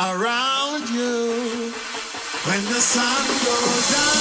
Around you. When the sun goes down,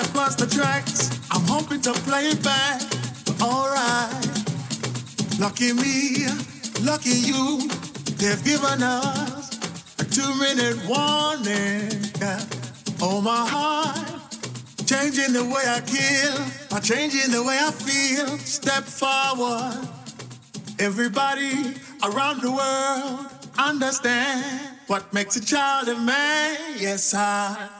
across the tracks. I'm hoping to play it back. Alright. Lucky me, lucky you. They've given us a two minute warning. Oh, my heart. Changing the way I kill, by changing the way I feel. Step forward. Everybody around the world understand what makes a child a man. Yes, I,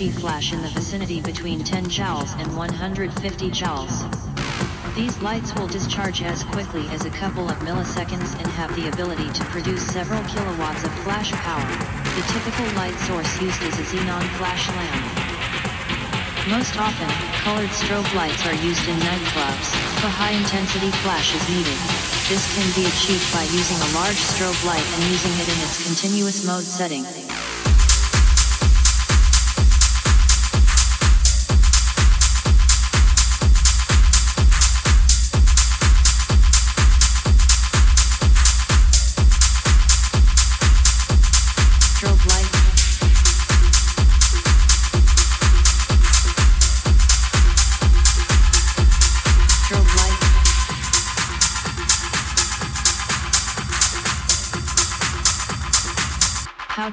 Energy flash in the vicinity between 10 joules and 150 joules. These lights will discharge as quickly as a couple of milliseconds and have the ability to produce several kilowatts of flash power. The typical light source used is a xenon flash lamp. Most often, colored strobe lights are used in nightclubs, for high-intensity flash is needed. This can be achieved by using a large strobe light and using it in its continuous mode setting.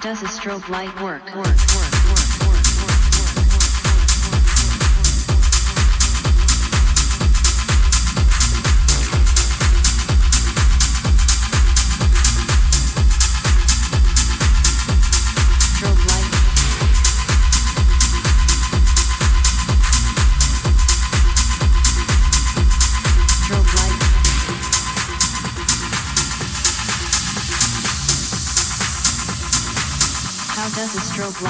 Does a strobe light work? If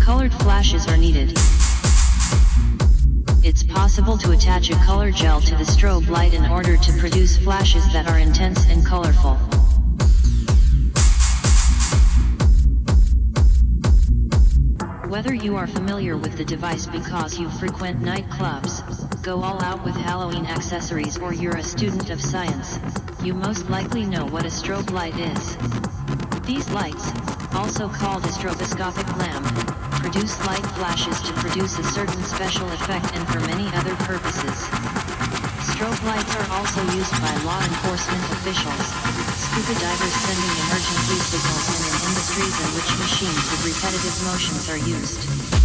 colored flashes are needed, it's possible to attach a color gel to the strobe light in order to produce flashes that are intense and colorful. Whether you are familiar with the device because you frequent nightclubs, go all out with Halloween accessories or you're a student of science, you most likely know what a strobe light is. These lights, also called a stroboscopic lamp, produce light flashes to produce a certain special effect and for many other purposes. Strobe lights are also used by law enforcement officials, scuba divers sending emergency signals and in industries in which machines with repetitive motions are used.